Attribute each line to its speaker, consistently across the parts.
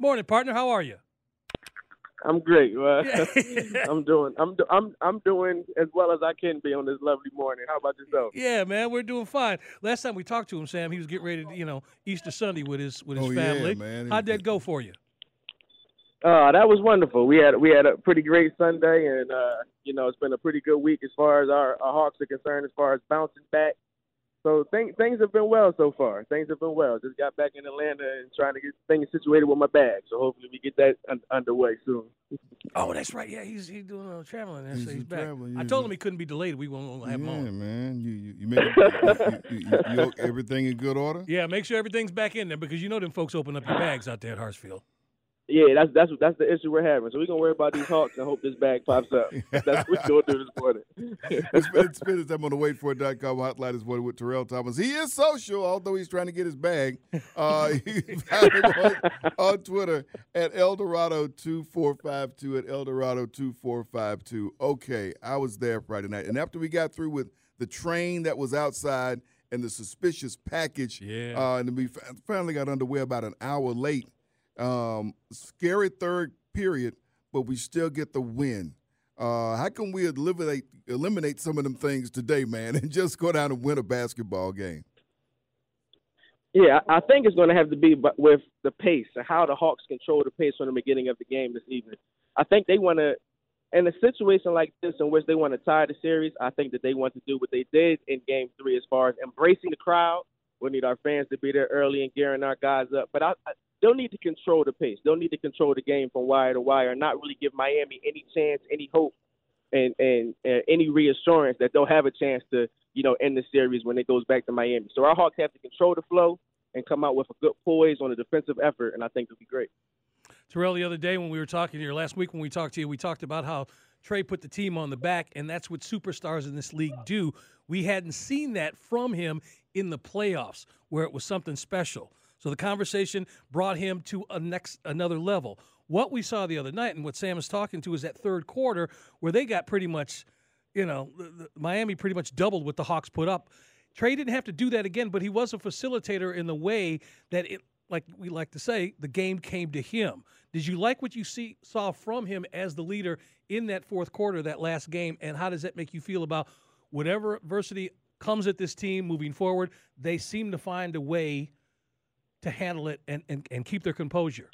Speaker 1: Morning, partner. How are you?
Speaker 2: I'm great. Uh, I'm doing. I'm. I'm. I'm doing as well as I can be on this lovely morning. How about yourself?
Speaker 1: Yeah, man, we're doing fine. Last time we talked to him, Sam, he was getting ready to, you know, Easter Sunday with his with his
Speaker 3: Oh, yeah,
Speaker 1: family.
Speaker 3: man.
Speaker 1: How'd that go for you?
Speaker 2: Uh, that was wonderful. We had we had a pretty great Sunday, and uh, you know it's been a pretty good week as far as our, our Hawks are concerned, as far as bouncing back. So things things have been well so far. Things have been well. Just got back in Atlanta and trying to get things situated with my bag. So hopefully we get that un- underway soon.
Speaker 1: Oh, that's right. Yeah, he's he's doing a little traveling. There, so
Speaker 3: He's
Speaker 1: he's back.
Speaker 3: traveling,
Speaker 1: I told him he couldn't be delayed. We won't have him
Speaker 3: yeah,
Speaker 1: on.
Speaker 3: man. You you, you made it, you, you, you, you, everything in good order.
Speaker 1: Yeah, make sure everything's back in there because you know them folks open up your bags out there at Hartsfield.
Speaker 2: Yeah, that's that's that's the issue we're having. So we're gonna worry about these Hawks and hope this bag pops up. That's what we're gonna do this morning.
Speaker 3: It's been, it's been time on the waitfor.com hotline is one with Terrell Thomas. He is social, although he's trying to get his bag. Uh, you can find him on, on Twitter at Eldorado2452 at Eldorado2452. Okay, I was there Friday night. And after we got through with the train that was outside and the suspicious package,
Speaker 1: Yeah.
Speaker 3: uh, and we finally got underway about an hour late. Um, scary third period, but we still get the win. Uh, how can we eliminate eliminate some of them things today, man, and just go down and win a basketball game?
Speaker 2: Yeah, I think it's going to have to be with the pace and how the Hawks control the pace from the beginning of the game this evening. I think they want to, in a situation like this in which they want to tie the series, I think that they want to do what they did in Game Three as far as embracing the crowd. We need our fans to be there early and gearing our guys up, but I they'll need to control the pace. They'll need to control the game from wire to wire, and not really give Miami any chance, any hope, and and uh, any reassurance that they'll have a chance to you know end the series when it goes back to Miami. So our Hawks have to control the flow and come out with a good poise on a defensive effort, and I think it'll be great.
Speaker 1: Terrell, the other day when we were talking here, last week when we talked to you, we talked about how Trae put the team on the back, and that's what superstars in this league do. We hadn't seen that from him in the playoffs, where it was something special. So the conversation brought him to a next another level. What we saw the other night, and what Sam is talking to, is that third quarter where they got pretty much, you know, the, the, Miami pretty much doubled what the Hawks put up. Trae didn't have to do that again, but he was a facilitator in the way that it, like we like to say, the game came to him. Did you like what you see saw from him as the leader in that fourth quarter, that last game, and how does that make you feel about whatever adversity comes at this team moving forward? They seem to find a way to handle it and, and, and keep their composure.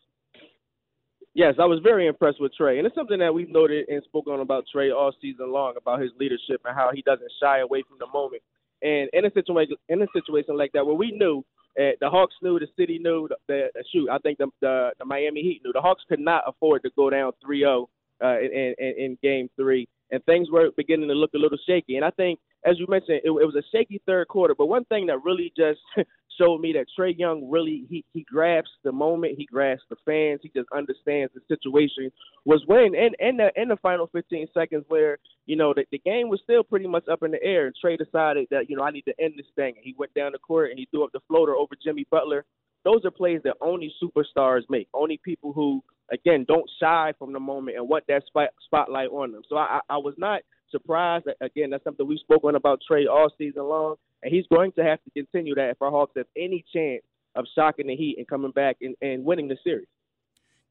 Speaker 2: Yes, I was very impressed with Trae, and it's something that we've noted and spoken about Trae all season long about his leadership and how he doesn't shy away from the moment. And in a situation in a situation like that, where we knew uh, the Hawks knew, the city knew, the, the shoot, I think the, the the Miami Heat knew the Hawks could not afford to go down 3-0 uh, in, in in Game Three, and things were beginning to look a little shaky. And I think, as you mentioned, it, it was a shaky third quarter. But one thing that really just showed me that Trae Young really he he grasps the moment, he grasps the fans, he just understands the situation. Was when in in the in the final 15 seconds where you know the, the game was still pretty much up in the air, and Trae decided that you know I need to end this thing. And he went down the court and he threw up the floater over Jimmy Butler. Those are plays that only superstars make. Only people who again don't shy from the moment and want that spot, spotlight on them. So I, I I was not surprised. Again, that's something we've spoken about Trae all season long, and he's going to have to continue that if our Hawks have any chance of shocking the Heat and coming back and, and winning the series.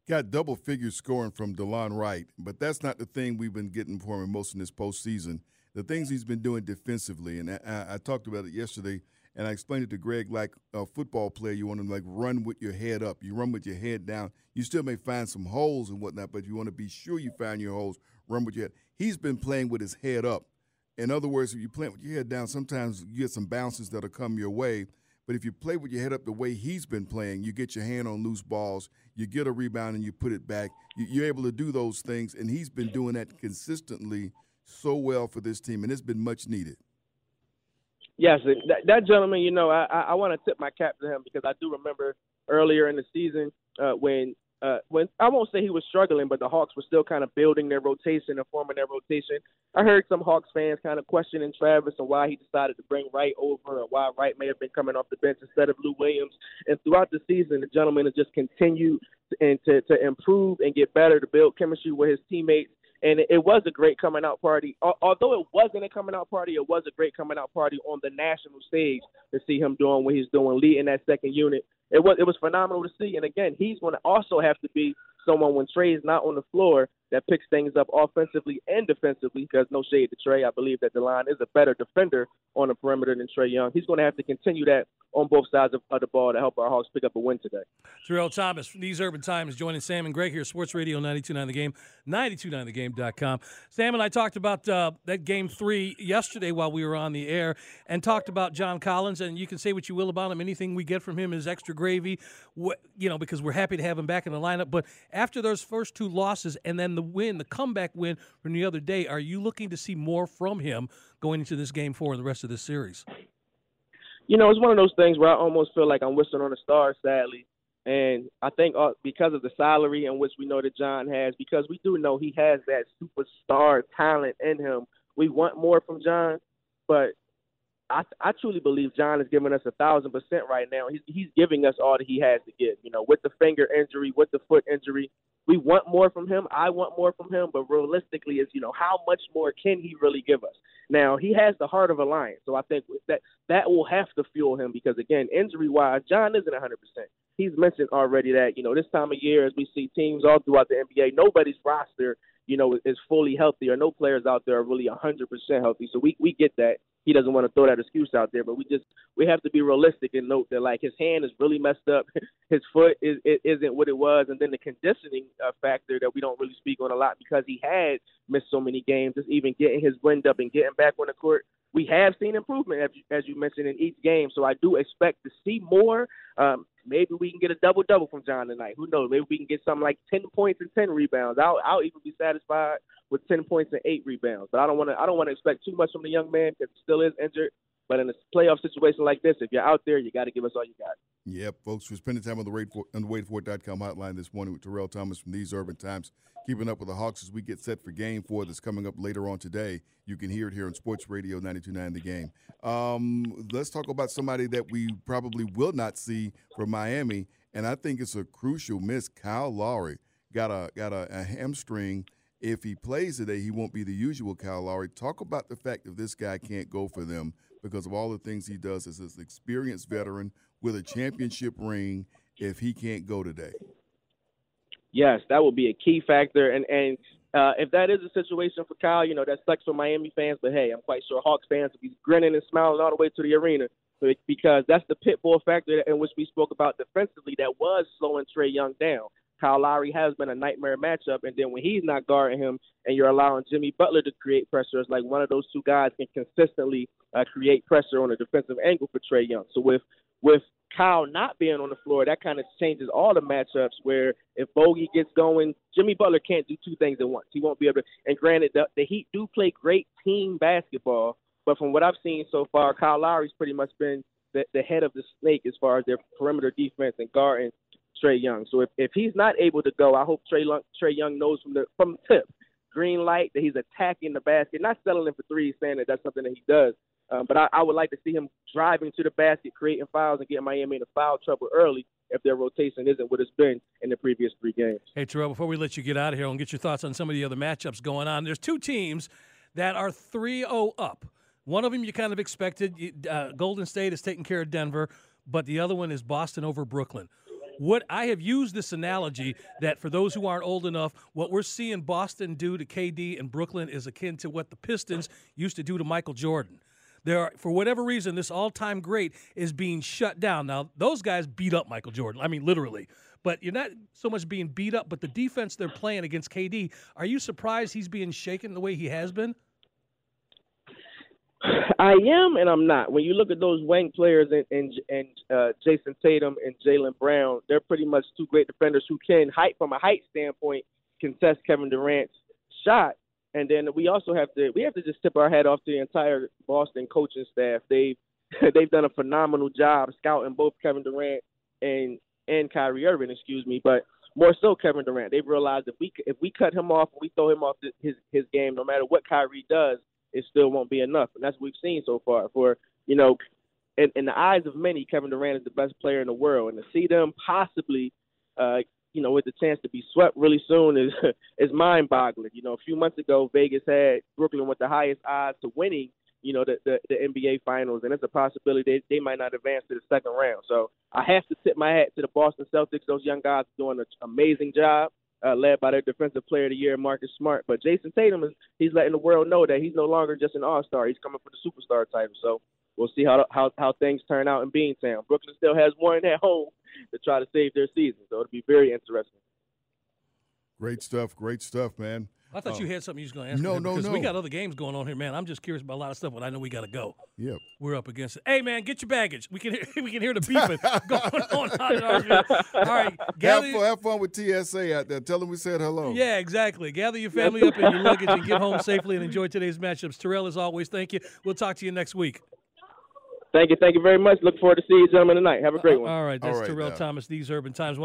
Speaker 3: Got double figure scoring from Delon Wright, but that's not the thing we've been getting from him most in this postseason. The things he's been doing defensively, and I, I talked about it yesterday, and I explained it to Greg like a football player, you want to like run with your head up. You run with your head down. You still may find some holes and whatnot, but you want to be sure you find your holes. Run with your head. He's been playing with his head up. In other words, if you play with your head down, sometimes you get some bounces that'll come your way. But if you play with your head up the way he's been playing, you get your hand on loose balls, you get a rebound, and you put it back. You- You're able to do those things, and he's been doing that consistently so well for this team, and it's been much needed.
Speaker 2: Yes, that, that gentleman, you know, I, I, want to tip my cap to him because I do remember earlier in the season uh, when uh, when I won't say he was struggling, but the Hawks were still kind of building their rotation and forming their rotation. I heard some Hawks fans kind of questioning Travis and why he decided to bring Wright over, and why Wright may have been coming off the bench instead of Lou Williams. And throughout the season, the gentleman has just continued and to to improve and get better to build chemistry with his teammates. And it, was a great coming out party. Although it wasn't a coming out party, it was a great coming out party on the national stage to see him doing what he's doing, leading that second unit. It was it was phenomenal to see. And again, he's going to also have to be someone when Trae's not on the floor that picks things up offensively and defensively. Because no shade to Trae, I believe that Delon is a better defender on the perimeter than Trae Young. He's going to have to continue that on both sides of, the ball to help our Hawks pick up a win today.
Speaker 1: Terrell Thomas These Urban Times joining Sam and Greg here, Sports Radio 92.9 The Game, 92.9thegame.com. Sam and I talked about uh, that game three yesterday while we were on the air and talked about John Collins. And you can say what you will about him. Anything we get from him is extra gravy, you know, because we're happy to have him back in the lineup. But after those first two losses and then the win, the comeback win from the other day, are you looking to see more from him going into this game four and the rest of this series?
Speaker 2: you know, it's one of those things where I almost feel like I'm whistling on a star, sadly. And I think uh, because of the salary in which we know that John has, because we do know he has that superstar talent in him, we want more from John. But I, I truly believe John is giving us a thousand percent right now. He's he's giving us all that he has to give. You know, with the finger injury, with the foot injury, we want more from him. I want more from him, but realistically, is you know how much more can he really give us? Now he has the heart of a lion, so I think that that will have to fuel him because again, injury wise, John isn't a 100. percent He's mentioned already that you know this time of year, as we see teams all throughout the NBA, nobody's roster you know is fully healthy, or no players out there are really a 100 percent healthy. So we we get that he doesn't want to throw that excuse out there. But we just we have to be realistic and note that like his hand is really messed up, his foot is it isn't what it was, and then the conditioning uh, factor that we don't really speak on a lot because he had missed so many games. Just even getting his wind up and getting back on the court we have seen improvement as you, as you mentioned in each game. So I do expect to see more. Um, maybe we can get a double double from John tonight. Who knows? Maybe we can get something like ten points and ten rebounds. I'll I'll even be satisfied with ten points and eight rebounds. But I don't want to I don't want to expect too much from the young man because he still is injured. But in a playoff situation like this, if you're out there, you got to give us all you got.
Speaker 3: Yep, folks, we're spending time on the Wait for, on the WadeFor.com hotline this morning with Terrell Thomas from These Urban Times, keeping up with the Hawks as we get set for Game Four that's coming up later on today. You can hear it here on Sports Radio 92.9 The Game. Um, let's talk about somebody that we probably will not see from Miami, and I think it's a crucial miss. Kyle Lowry got a got a, a hamstring. If he plays today, he won't be the usual Kyle Lowry. Talk about the fact that this guy can't go for them because of all the things he does as an experienced veteran with a championship ring if he can't go today.
Speaker 2: Yes, that will be a key factor. And and uh, if that is a situation for Kyle, you know, that sucks for Miami fans. But hey, I'm quite sure Hawks fans will be grinning and smiling all the way to the arena because that's the pit bull factor in which we spoke about defensively that was slowing Trae Young down. Kyle Lowry has been a nightmare matchup, and then when he's not guarding him, and you're allowing Jimmy Butler to create pressure, it's like one of those two guys can consistently uh, create pressure on a defensive angle for Trae Young. So with with Kyle not being on the floor, that kind of changes all the matchups. Where if Bogi gets going, Jimmy Butler can't do two things at once. He won't be able to. And granted, the, the Heat do play great team basketball, but from what I've seen so far, Kyle Lowry's pretty much been the, the head of the snake as far as their perimeter defense and guarding Trae Young. So if, if he's not able to go, I hope Trae Young, Trae Young knows from the from the tip, green light, that he's attacking the basket, not settling for threes, saying that that's something that he does. Um, but I, I would like to see him driving to the basket, creating fouls, and getting Miami into foul trouble early if their rotation isn't what it's been in the previous three games.
Speaker 1: Hey, Terrell, before we let you get out of here and get your thoughts on some of the other matchups going on, there's two teams that are 3 0 up. One of them you kind of expected. Uh, Golden State is taking care of Denver, but the other one is Boston over Brooklyn what I have used this analogy that for those who aren't old enough, what we're seeing Boston do to KD and Brooklyn is akin to what the Pistons used to do to Michael Jordan. There are, for whatever reason, this all-time great is being shut down. Now, those guys beat up Michael Jordan. I mean, literally. But you're not so much being beat up, but the defense they're playing against KD. Are you surprised he's being shaken the way he has been?
Speaker 2: I am and I'm not. When you look at those wing players and and, and uh, Jayson Tatum and Jaylen Brown, they're pretty much two great defenders who can height from a height standpoint contest Kevin Durant's shot. And then we also have to we have to just tip our hat off to the entire Boston coaching staff. They've they've done a phenomenal job scouting both Kevin Durant and and Kyrie Irving, excuse me, but more so Kevin Durant. They've realized if we if we cut him off, we throw him off his his game, no matter what Kyrie does, it still won't be enough. And that's what we've seen so far. For you know, in, in the eyes of many, Kevin Durant is the best player in the world, and to see them possibly uh, you know, with the chance to be swept really soon is is mind-boggling. You know, a few months ago, Vegas had Brooklyn with the highest odds to winning, you know, the the, the NBA Finals, and it's a possibility they they might not advance to the second round. So I have to tip my hat to the Boston Celtics. Those young guys are doing an amazing job. Uh, led by their defensive player of the year, Marcus Smart. But Jayson Tatum is he's letting the world know that he's no longer just an all star. He's coming for the superstar title. So we'll see how how how things turn out in Beantown. Brooklyn still has one at home to try to save their season, so it'll be very interesting.
Speaker 3: Great stuff, great stuff, man.
Speaker 1: I thought
Speaker 3: Oh.
Speaker 1: you had something you was going to ask.
Speaker 3: No,
Speaker 1: me
Speaker 3: no,
Speaker 1: because We got other games going on here, man. I'm just curious about a lot of stuff, but I know we got to go.
Speaker 3: Yep.
Speaker 1: We're up against it. Hey, man, get your baggage. We can hear, we can hear the beeping going on. out in our field. All right,
Speaker 3: Have
Speaker 1: gather.
Speaker 3: fun, have fun with TSA out there. Tell them we said hello.
Speaker 1: Yeah, exactly. Gather your family up in your luggage and get home safely and enjoy today's matchups. Terrell, as always, thank you. We'll talk to you next week.
Speaker 2: Thank you, thank you very much. Look forward to seeing you gentlemen tonight. Have a great uh, one.
Speaker 1: All right, that's
Speaker 3: All right,
Speaker 1: Terrell
Speaker 3: now.
Speaker 1: Thomas. These Urban Times. One.